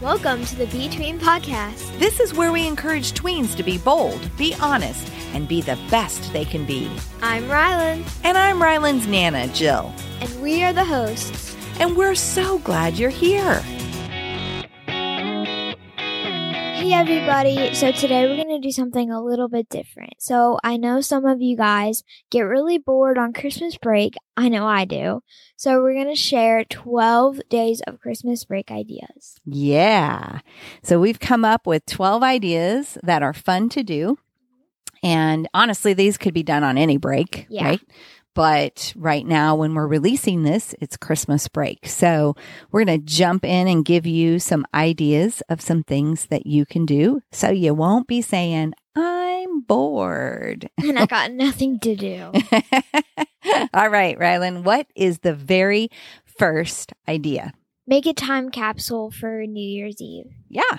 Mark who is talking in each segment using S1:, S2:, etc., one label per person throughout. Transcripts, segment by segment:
S1: Welcome to the Be Tween podcast.
S2: This is where we encourage tweens to be bold, be honest, and be the best they can be.
S1: I'm Rylan,
S2: And I'm Rylan's Nana, Jill.
S1: and we are the hosts.
S2: And we're so glad you're here.
S1: Hey, everybody. So, today we're going to do something a little bit different. So, I know some of you guys get really bored on Christmas break. I know I do. So, we're going to share 12 days of Christmas break ideas.
S2: Yeah. So we've come up with 12 ideas that are fun to do. Mm-hmm. And honestly, these could be done on any break,
S1: Yeah.
S2: right? But right now, when we're releasing this, it's Christmas break. So we're going to jump in and give you some ideas of some things that you can do. So you won't be saying, I'm bored.
S1: And I got nothing to do.
S2: All right, Rylan, what is the very first idea?
S1: Make a time capsule for New Year's Eve.
S2: Yeah.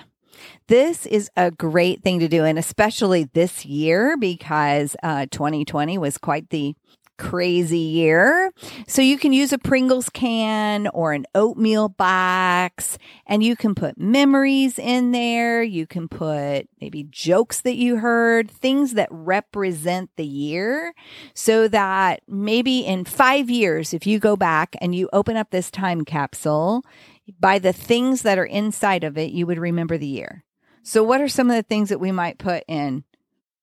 S2: This is a great thing to do, and especially this year because uh, 2020 was quite the crazy year. So you can use a Pringles can or an oatmeal box, and you can put memories in there. You can put maybe jokes that you heard, things that represent the year, so that maybe in five years, if you go back and you open up this time capsule, by the things that are inside of it, you would remember the year. So, what are some of the things that we might put in?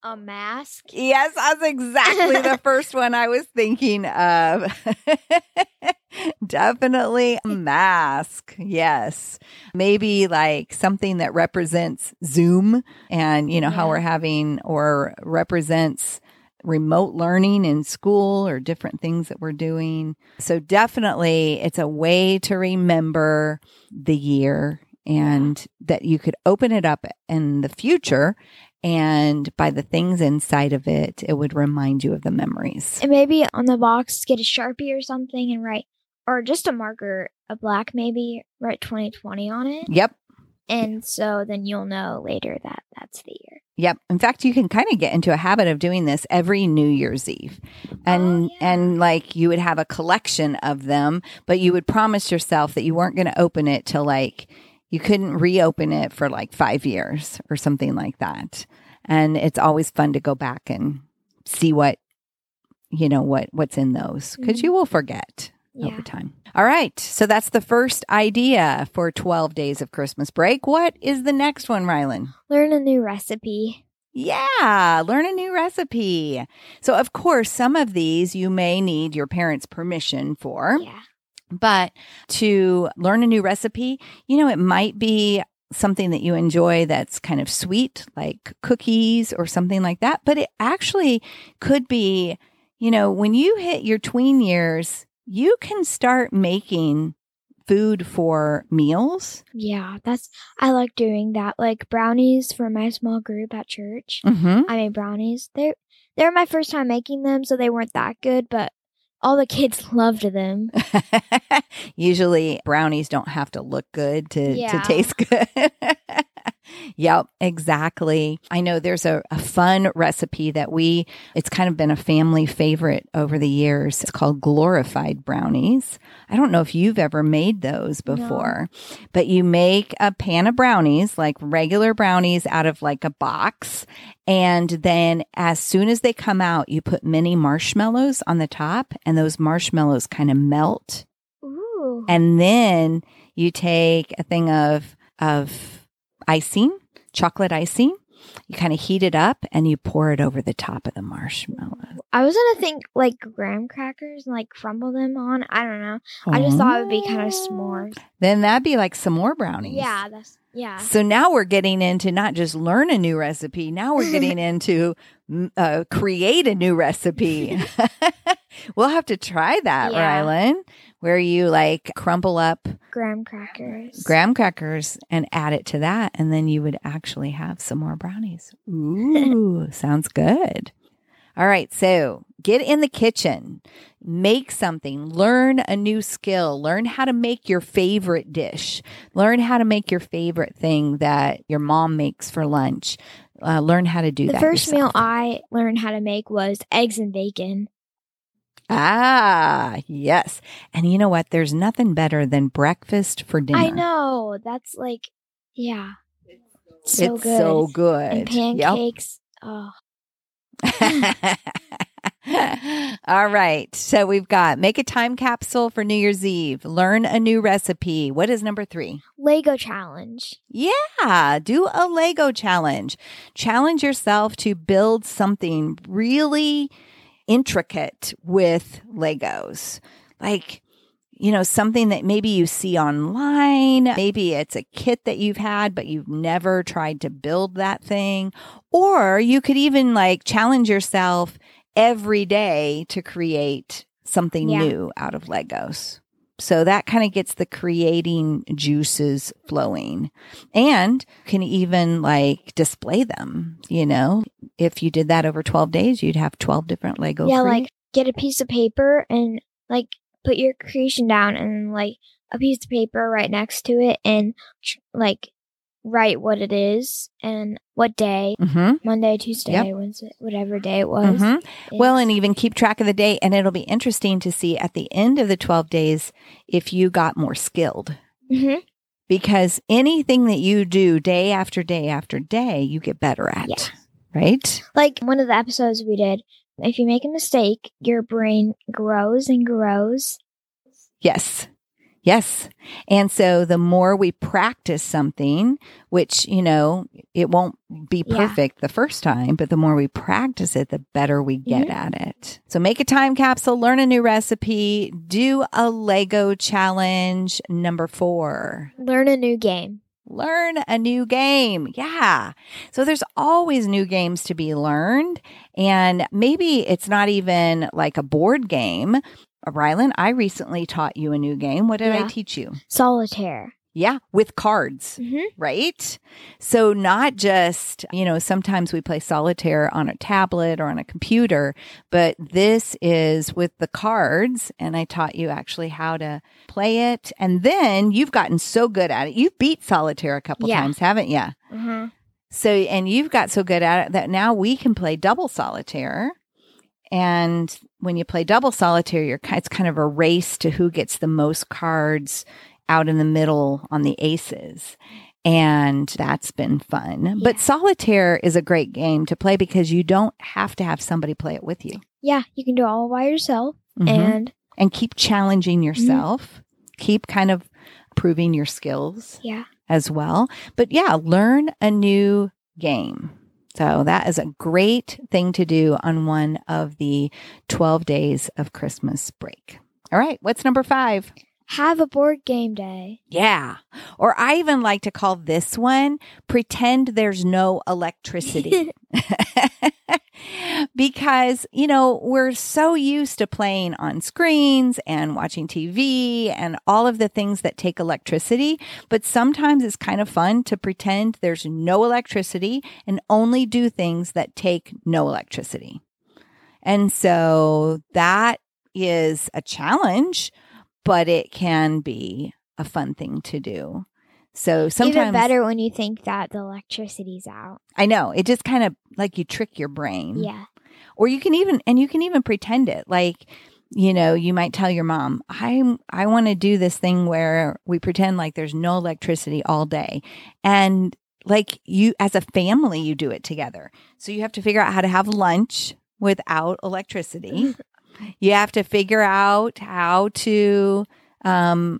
S1: A mask.
S2: Yes, that's exactly the first one I was thinking of. Definitely a mask. Yes. Maybe like something that represents Zoom and, you know, how we're having or represents remote learning in school or different things that we're doing. So definitely it's a way to remember the year and that you could open it up in the future and by the things inside of it, it would remind you of the memories.
S1: And maybe on the box, get a Sharpie or something and write, or just a marker, a black maybe, write 2020 on it.
S2: Yep.
S1: And so then you'll know later that that's the year.
S2: Yep. In fact, you can kind of get into a habit of doing this every New Year's Eve. And
S1: Oh, yeah.
S2: and like you would have a collection of them, but you would promise yourself that you weren't going to open it till like you couldn't reopen it for like 5 years or something like that. And it's always fun to go back and see what you know what what's in those cuz
S1: Mhm.
S2: you will forget
S1: Yeah.
S2: over time. All right. So that's the first idea for 12 days of Christmas break. What is the next one, Rylan?
S1: Learn a new recipe.
S2: Yeah, learn a new recipe. So, of course, some of these you may need your parents' permission for,
S1: Yeah.
S2: But to learn a new recipe, you know, it might be something that you enjoy that's kind of sweet, like cookies or something like that. But it actually could be, you know, when you hit your tween years, you can start making food for meals.
S1: Yeah. That's, I like doing that. Like brownies for my small group at church.
S2: Mm-hmm.
S1: I made brownies. They're, they're my first time making them, so they weren't that good, but all the kids loved them.
S2: Usually brownies don't have to look good to,
S1: Yeah.
S2: to taste good. yep, exactly. I know there's a, a fun recipe that we, it's kind of been a family favorite over the years. It's called glorified brownies. I don't know if you've ever made those
S1: No.
S2: before, but you make a pan of brownies, like regular brownies out of like a box. And then as soon as they come out, you put mini marshmallows on the top and those marshmallows kind of melt
S1: Ooh.
S2: and then you take a thing of of icing, chocolate icing. You kind of heat it up and you pour it over the top of the marshmallow.
S1: I was gonna think like graham crackers and like crumble them on. I don't know. I just thought it would be kind of s'mores.
S2: Then that'd be like some more brownies.
S1: Yeah, that's yeah.
S2: So now we're getting into not just learn a new recipe. Now we're getting into mm, uh, create a new recipe. we'll have to try that,
S1: Yeah.
S2: Rylan, where you like crumple up
S1: Graham crackers.
S2: graham crackers and add it to that, and then you would actually have some more brownies. Ooh, sounds good. All right, so get in the kitchen, make something, learn a new skill, learn how to make your favorite dish, learn how to make your favorite thing that your mom makes for lunch. Uh, learn how to do
S1: the
S2: that.
S1: first meal. I learned how to make was eggs and bacon.
S2: Ah, yes. And you know what? There's nothing better than breakfast for dinner.
S1: I know. That's like Yeah. So
S2: it's
S1: good.
S2: so good.
S1: And
S2: Yep.
S1: pancakes. Oh,
S2: All right. So we've got make a time capsule for New Year's Eve, learn a new recipe. What is number three?
S1: Lego challenge.
S2: Yeah, do a Lego challenge. Challenge yourself to build something really intricate with Legos. Like, you know, something that maybe you see online. Maybe it's a kit that you've had, but you've never tried to build that thing. Or you could even like challenge yourself every day to create something
S1: Yeah.
S2: new out of Legos. So that kind of gets the creating juices flowing and can even like display them, you know. If you did that over 12 days, you'd have 12 different Lego
S1: yeah, like get a piece of paper and like put your creation down and like a piece of paper right next to it and tr- like write what it is and what day
S2: Mhm.
S1: Monday, Tuesday,
S2: Yep.
S1: Wednesday, whatever day it was.
S2: Mhm. Well, and even keep track of the day. And it'll be interesting to see at the end of the 12 days if you got more skilled.
S1: Mhm.
S2: Because anything that you do day after day after day, you get better at.
S1: Yeah.
S2: Right?
S1: like one of the episodes we did, if you make a mistake, your brain grows and grows.
S2: Yes. Yes. And so the more we practice something, which, you know, it won't be
S1: Yeah.
S2: perfect the first time, but the more we practice it, the better we get
S1: Mhm.
S2: at it. So make a time capsule, learn a new recipe, do a Lego challenge. Number four,
S1: Learn a new game.
S2: learn a new game. Yeah. So there's always new games to be learned. And maybe it's not even like a board game. Rylan, I recently taught you a new game. What did I teach you?
S1: Solitaire.
S2: Yeah, with cards,
S1: hmm
S2: right? So not just, you know, sometimes we play solitaire on a tablet or on a computer, but this is with the cards. And I taught you actually how to play it. And then you've gotten so good at it. You've beat solitaire a couple
S1: Yeah.
S2: times, haven't you?
S1: hmm
S2: So, and you've got so good at it that now we can play double solitaire. And when you play double solitaire, you're, it's kind of a race to who gets the most cards out in the middle on the aces. And that's been fun. But solitaire is a great game to play because you don't have to have somebody play it with you.
S1: Yeah, you can do it all by yourself.
S2: Mhm.
S1: And
S2: and keep challenging yourself, keep kind of proving your skills.
S1: yeah,
S2: as well. But yeah, learn a new game. So that is a great thing to do on one of the 12 days of Christmas break. All right, what's number five?
S1: have a board game day.
S2: Yeah. Or I even like to call this one pretend there's no electricity. because, you know, we're so used to playing on screens and watching TV and all of the things that take electricity. But sometimes it's kind of fun to pretend there's no electricity and only do things that take no electricity. And so that is a challenge, but it can be a fun thing to do. So sometimes
S1: Even better when you think that the electricity's out.
S2: I know it just kind of like you trick your brain.
S1: Yeah.
S2: Or you can even and you can even pretend it. Like, you know, you might tell your mom, "I I want to do this thing where we pretend like there's no electricity all day." And like you as a family you do it together. So you have to figure out how to have lunch without electricity. you have to figure out how to um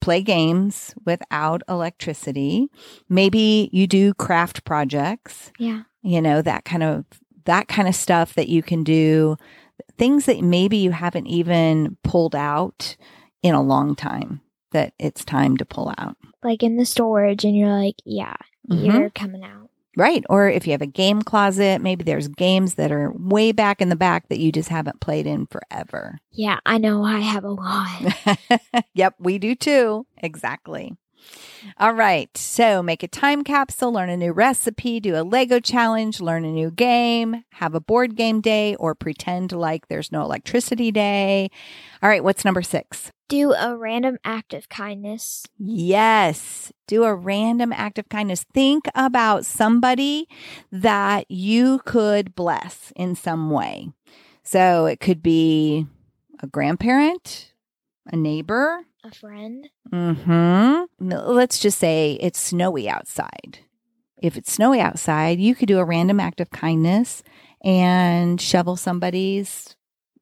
S2: play games without electricity. Maybe you do craft projects
S1: Yeah.
S2: you know that kind of that kind of stuff that you can do things that maybe you haven't even pulled out in a long time that it's time to pull out
S1: Like in the storage, and you're like, yeah,
S2: Mhm.
S1: you're coming out.
S2: right or if you have a game closet maybe there's games that are way back in the back that you just haven't played in forever
S1: Yeah, I know I have a lot.
S2: yep, we do too. Exactly. All right. So make a time capsule, learn a new recipe, do a Lego challenge, learn a new game, have a board game day, or pretend like there's no electricity day. All right. What's number six?
S1: Do a random act of kindness.
S2: Yes. Do a random act of kindness. Think about somebody that you could bless in some way. So it could be a grandparent, a neighbor,
S1: a friend.
S2: Mm-hmm. Let's just say it's snowy outside. If it's snowy outside, you could do a random act of kindness and shovel somebody's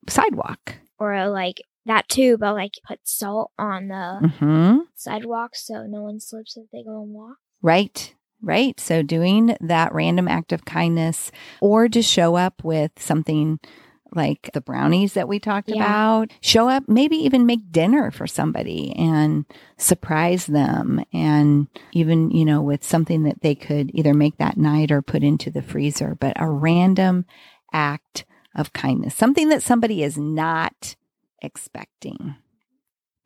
S2: sidewalk.
S1: Or like that too, but like put salt on the
S2: Mm-hmm.
S1: sidewalk so no one slips if they go and walk.
S2: Right. Right. So doing that random act of kindness or just show up with something like the brownies that we talked
S1: Yeah.
S2: about. Show up, maybe even make dinner for somebody and surprise them. And even, you know, with something that they could either make that night or put into the freezer, but a random act of kindness, something that somebody is not expecting.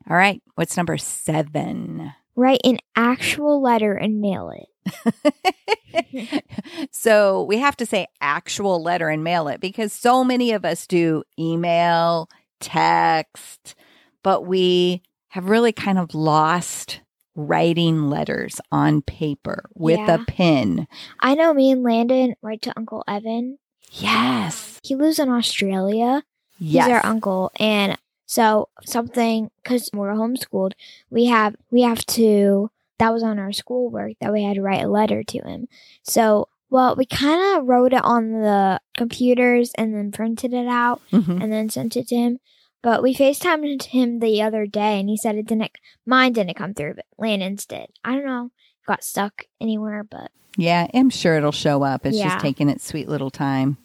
S2: All right. What's number seven?
S1: Write an actual letter and mail it.
S2: so we have to say actual letter and mail it because so many of us do email, text, but we have really kind of lost writing letters on paper with
S1: Yeah.
S2: a pen.
S1: I know me and Landon write to Uncle Evan.
S2: Yes.
S1: He lives in Australia.
S2: Yes.
S1: He's our uncle, and so something because we're homeschooled, we have we have to. That was on our schoolwork that we had to write a letter to him. So, well, we kind of wrote it on the computers and then printed it out
S2: Mhm.
S1: and then sent it to him. But we FaceTimed him the other day, and he said it didn't. Mine didn't come through, but Landon's did. I don't know. Got stuck anywhere, but
S2: Yeah, I'm sure it'll show up. It's
S1: Yeah.
S2: just taking its sweet little time.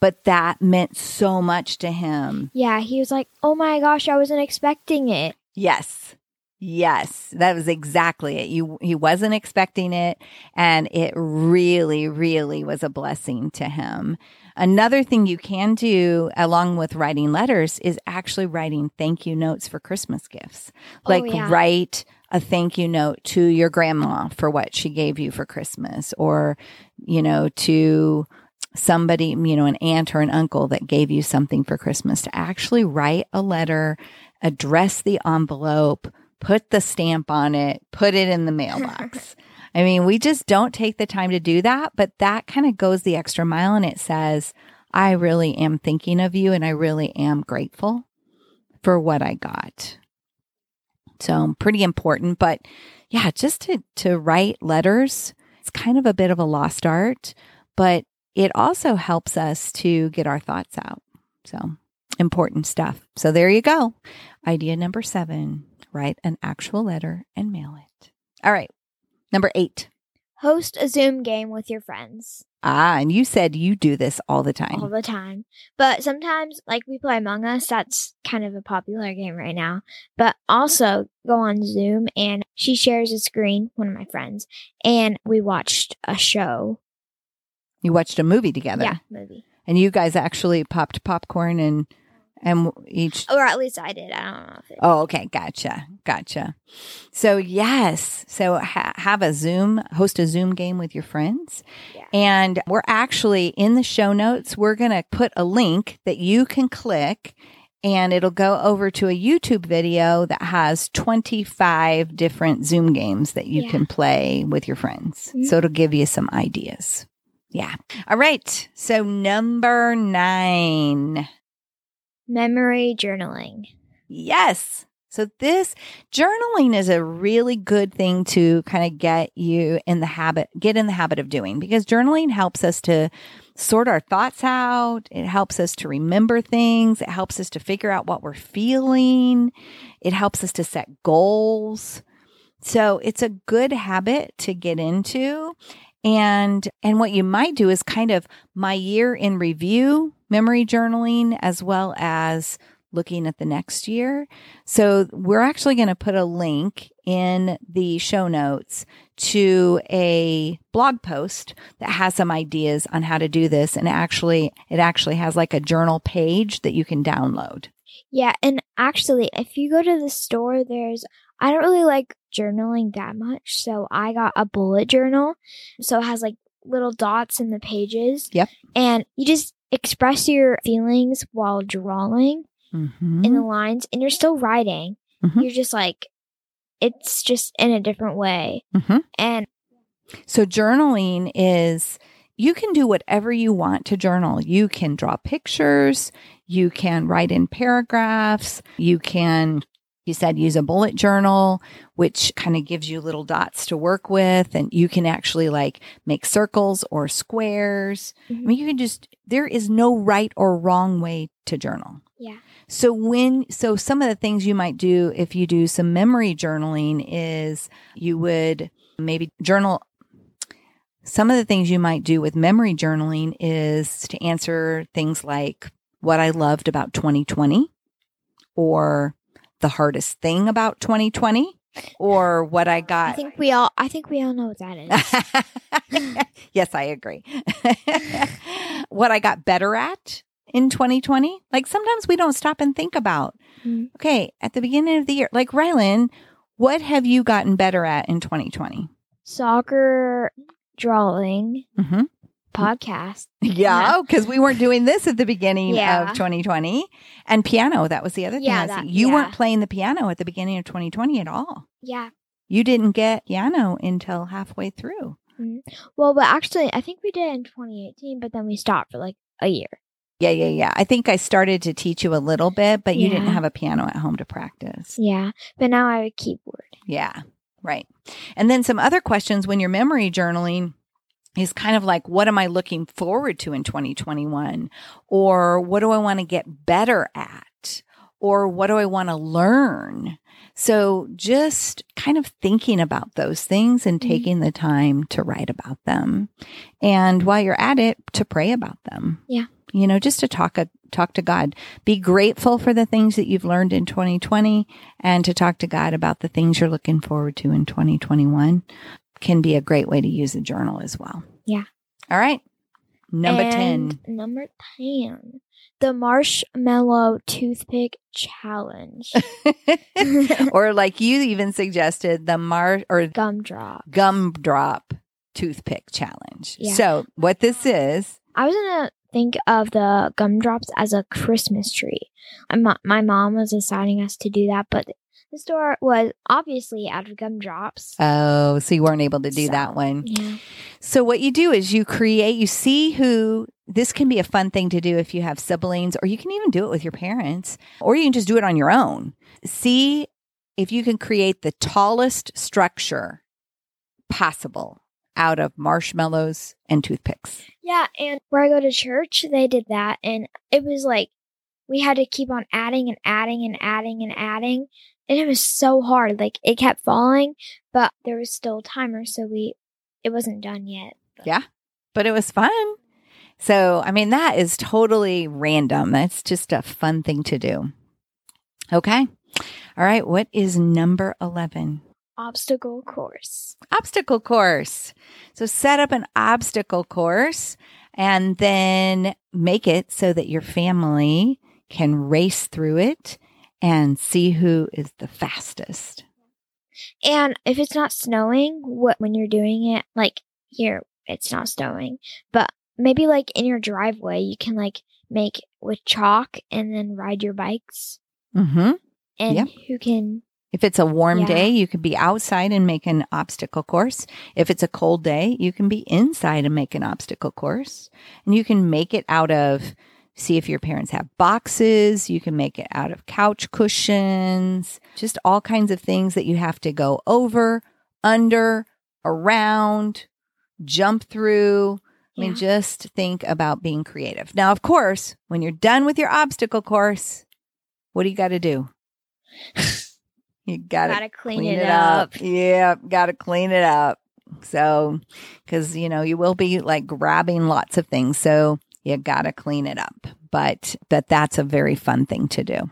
S2: But that meant so much to him.
S1: yeah, he was like, "Oh my gosh, I wasn't expecting it."
S2: Yes. Yes, that was exactly it. You he wasn't expecting it and it really really was a blessing to him. Another thing you can do along with writing letters is actually writing thank you notes for Christmas gifts.
S1: Oh,
S2: Like
S1: yeah.
S2: write a thank you note to your grandma for what she gave you for Christmas or you know to somebody, you know, an aunt or an uncle that gave you something for Christmas to actually write a letter, address the envelope, put the stamp on it, put it in the mailbox. I mean, we just don't take the time to do that, but that kind of goes the extra mile and it says, I really am thinking of you and I really am grateful for what I got. So pretty important, but yeah, just to, to write letters, it's kind of a bit of a lost art, but it also helps us to get our thoughts out. So important stuff. So there you go. Idea number seven write an actual letter and mail it. All right. Number eight.
S1: Host a Zoom game with your friends
S2: Ah, and you said you do this all the time.
S1: all the time. But sometimes, like we play Among Us, that's kind of a popular game right now. But also go on Zoom and she shares a screen, one of my friends, and we watched a show.
S2: You watched a movie together.
S1: Yeah, movie.
S2: And you guys actually popped popcorn and and each
S1: Or at least I did. I don't know if it.
S2: Oh, okay. Gotcha. Gotcha. So, yes. So, ha- have a Zoom, host a Zoom game with your friends.
S1: Yeah.
S2: And we're actually in the show notes, we're going to put a link that you can click and it'll go over to a YouTube video that has 25 different Zoom games that you
S1: Yeah.
S2: can play with your friends.
S1: Mhm.
S2: So, it'll give you some ideas. Yeah. All right. So, number nine.
S1: Memory journaling.
S2: Yes. So this journaling is a really good thing to kind of get you in the habit, get in the habit of doing because journaling helps us to sort our thoughts out. It helps us to remember things. It helps us to figure out what we're feeling. It helps us to set goals. So it's a good habit to get into. And and what you might do is kind of my year in review, memory journaling as well as looking at the next year. So we're actually going to put a link in the show notes to a blog post that has some ideas on how to do this and actually it actually has like a journal page that you can download.
S1: Yeah, and actually, if you go to the store, there's I don't really like journaling that much, so I got a bullet journal. So it has like little dots in the pages.
S2: Yep.
S1: And you just express your feelings while drawing
S2: Mhm.
S1: in the lines, and you're still writing.
S2: Mhm.
S1: You're just like, it's just in a different way.
S2: Mhm.
S1: And
S2: So journaling is you can do whatever you want to journal. You can draw pictures, you can write in paragraphs, you can He said use a bullet journal, which kind of gives you little dots to work with. And you can actually like make circles or squares. I
S1: Mhm.
S2: mean, you can just, there is no right or wrong way to journal.
S1: Yeah.
S2: So when so some of the things you might do if you do some memory journaling is you would maybe journal some of the things you might do with memory journaling is to answer things like what I loved about 2020 or the hardest thing about 2020 or what I got.
S1: I think we all. I think we all know what that is.
S2: yes, I agree. what I got better at in 2020. Like sometimes we don't stop and think about,
S1: Mhm.
S2: okay, at the beginning of the year, like Rylan, what have you gotten better at in 2020?
S1: Soccer, drawing,
S2: Mm-hmm.
S1: Podcast.
S2: Yeah, oh, because we weren't doing this at the beginning
S1: Yeah.
S2: of 2020. And piano, that was the other thing.
S1: Yeah,
S2: I
S1: that-
S2: you
S1: yeah.
S2: weren't playing the piano at the beginning of 2020 at all.
S1: Yeah.
S2: You didn't get piano until halfway through. Mm-hmm.
S1: Well, but actually, I think we did in 2018, but then we stopped for like a year.
S2: Yeah, yeah, yeah. I think I started to teach you a little bit, but you didn't have a piano at home to practice.
S1: Yeah. But now I have a keyboard.
S2: Yeah, right. And then some other questions when you're memory journaling is kind of like, what am I looking forward to in 2021? Or what do I want to get better at? Or what do I want to learn? So just kind of thinking about those things and
S1: Mhm.
S2: taking the time to write about them. And while you're at it, to pray about them.
S1: Yeah.
S2: You know, just to talk, a, talk to God. Be grateful for the things that you've learned in 2020 and to talk to God about the things you're looking forward to in 2021 can be a great way to use a journal as well.
S1: Yeah.
S2: All right. Number
S1: And Number 10. The marshmallow toothpick challenge.
S2: or like you even suggested, the mar or
S1: Gumdrop.
S2: gumdrop toothpick challenge.
S1: Yeah.
S2: So what this is,
S1: I was gonna think of the gumdrops as a Christmas tree. My, my mom was deciding us to do that, but the store was obviously out of gumdrops.
S2: oh, so you weren't able to do
S1: So,
S2: that one.
S1: Yeah.
S2: So what you do is you create, you see who this can be a fun thing to do if you have siblings, or you can even do it with your parents, or you can just do it on your own. See if you can create the tallest structure possible out of marshmallows and toothpicks.
S1: Yeah, and where I go to church, they did that, and it was like we had to keep on adding and adding and adding and adding, and it was so hard. Like it kept falling, but there was still a timer, so we it wasn't done yet.
S2: Yeah. But it was fun. So, I mean, that is totally random. That's just a fun thing to do. Okay. All right. What is number 11?
S1: Obstacle course.
S2: obstacle course. So set up an obstacle course and then make it so that your family can race through it and see who is the fastest.
S1: And if it's not snowing, what when you're doing it, like here, it's not snowing, but maybe like in your driveway, you can like make with chalk and then ride your bikes.
S2: Mm-hmm.
S1: And
S2: Yep.
S1: who can?
S2: If it's a warm
S1: Yeah.
S2: day, you could be outside and make an obstacle course. If it's a cold day, you can be inside and make an obstacle course. And you can make it out of, see if your parents have boxes. You can make it out of couch cushions, just all kinds of things that you have to go over, under, around, jump through. I mean, just think about being creative. Now, of course, when you're done with your obstacle course, what do you got to do? you got to
S1: Gotta clean, it, up.
S2: Yeah, got to clean it up. So, because, you know, you will be like grabbing lots of things. So you got to clean it up. But, but that's a very fun thing to do.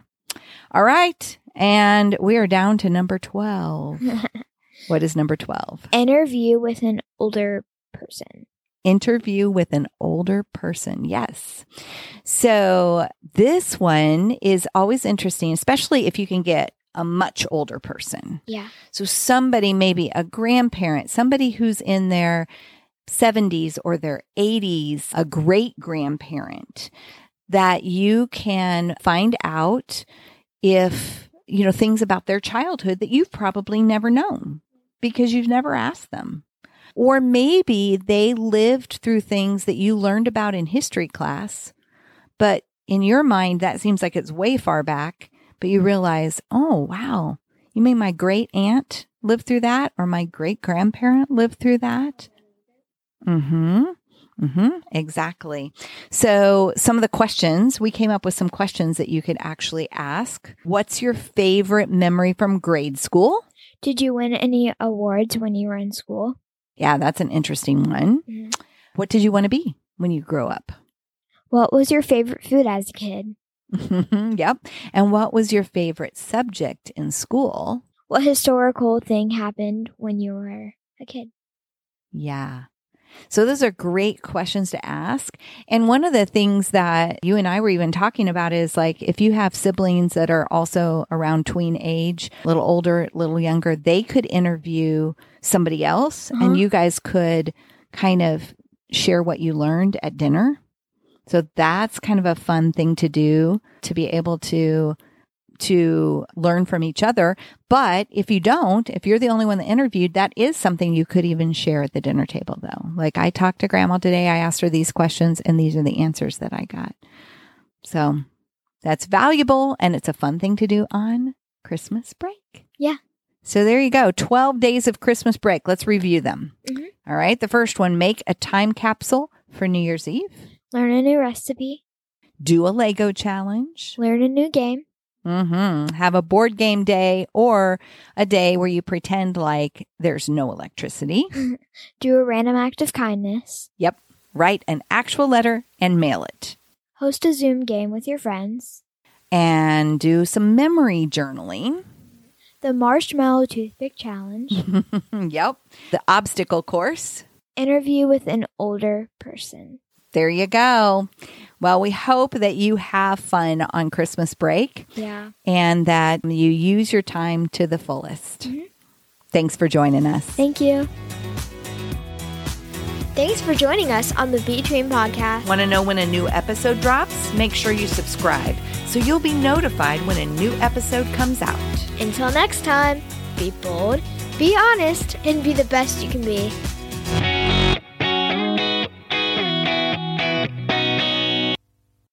S2: All right. And we are down to number 12. what is number 12?
S1: Interview with an older person.
S2: interview with an older person. Yes. So this one is always interesting, especially if you can get a much older person.
S1: Yeah.
S2: So somebody, maybe a grandparent, somebody who's in their 70s or their 80s, a great grandparent that you can find out if, you know, things about their childhood that you've probably never known because you've never asked them. Or maybe they lived through things that you learned about in history class, but in your mind, that seems like it's way far back. but you realize, oh, wow, you mean my great aunt lived through that or my great grandparent lived through that? Mm hmm. Mm-hmm, exactly. So, some of the questions we came up with some questions that you could actually ask. What's your favorite memory from grade school?
S1: Did you win any awards when you were in school?
S2: Yeah, that's an interesting one.
S1: Mhm.
S2: What did you want to be when you grow up?
S1: What was your favorite food as a kid?
S2: yep. And what was your favorite subject in school?
S1: What historical thing happened when you were a kid?
S2: Yeah. So those are great questions to ask. And one of the things that you and I were even talking about is like if you have siblings that are also around tween age, a little older, a little younger, they could interview somebody else
S1: Uh-huh.
S2: and you guys could kind of share what you learned at dinner. So that's kind of a fun thing to do to be able to to learn from each other. But if you don't, if you're the only one that interviewed, that is something you could even share at the dinner table though. Like I talked to grandma today, I asked her these questions and these are the answers that I got. So that's valuable and it's a fun thing to do on Christmas break.
S1: Yeah.
S2: So there you go. 12 days of Christmas break. Let's review them.
S1: Mhm.
S2: All right. The first one, make a time capsule for New Year's Eve.
S1: Learn a new recipe.
S2: Do a Lego challenge.
S1: Learn a new game.
S2: Hmm Have a board game day or a day where you pretend like there's no electricity.
S1: Do a random act of kindness.
S2: Yep. Write an actual letter and mail it.
S1: Host a Zoom game with your friends.
S2: And do some memory journaling.
S1: The Marshmallow Toothpick Challenge.
S2: yep. The obstacle course.
S1: Interview with an older person.
S2: There you go. Well, we hope that you have fun on Christmas break
S1: Yeah.
S2: and that you use your time to the fullest.
S1: Mhm.
S2: Thanks for joining us.
S1: Thank you. Thanks for joining us on the Between Podcast.
S2: Want to know when a new episode drops? Make sure you subscribe so you'll be notified when a new episode comes out.
S1: Until next time, be bold, be honest, and be the best you can be.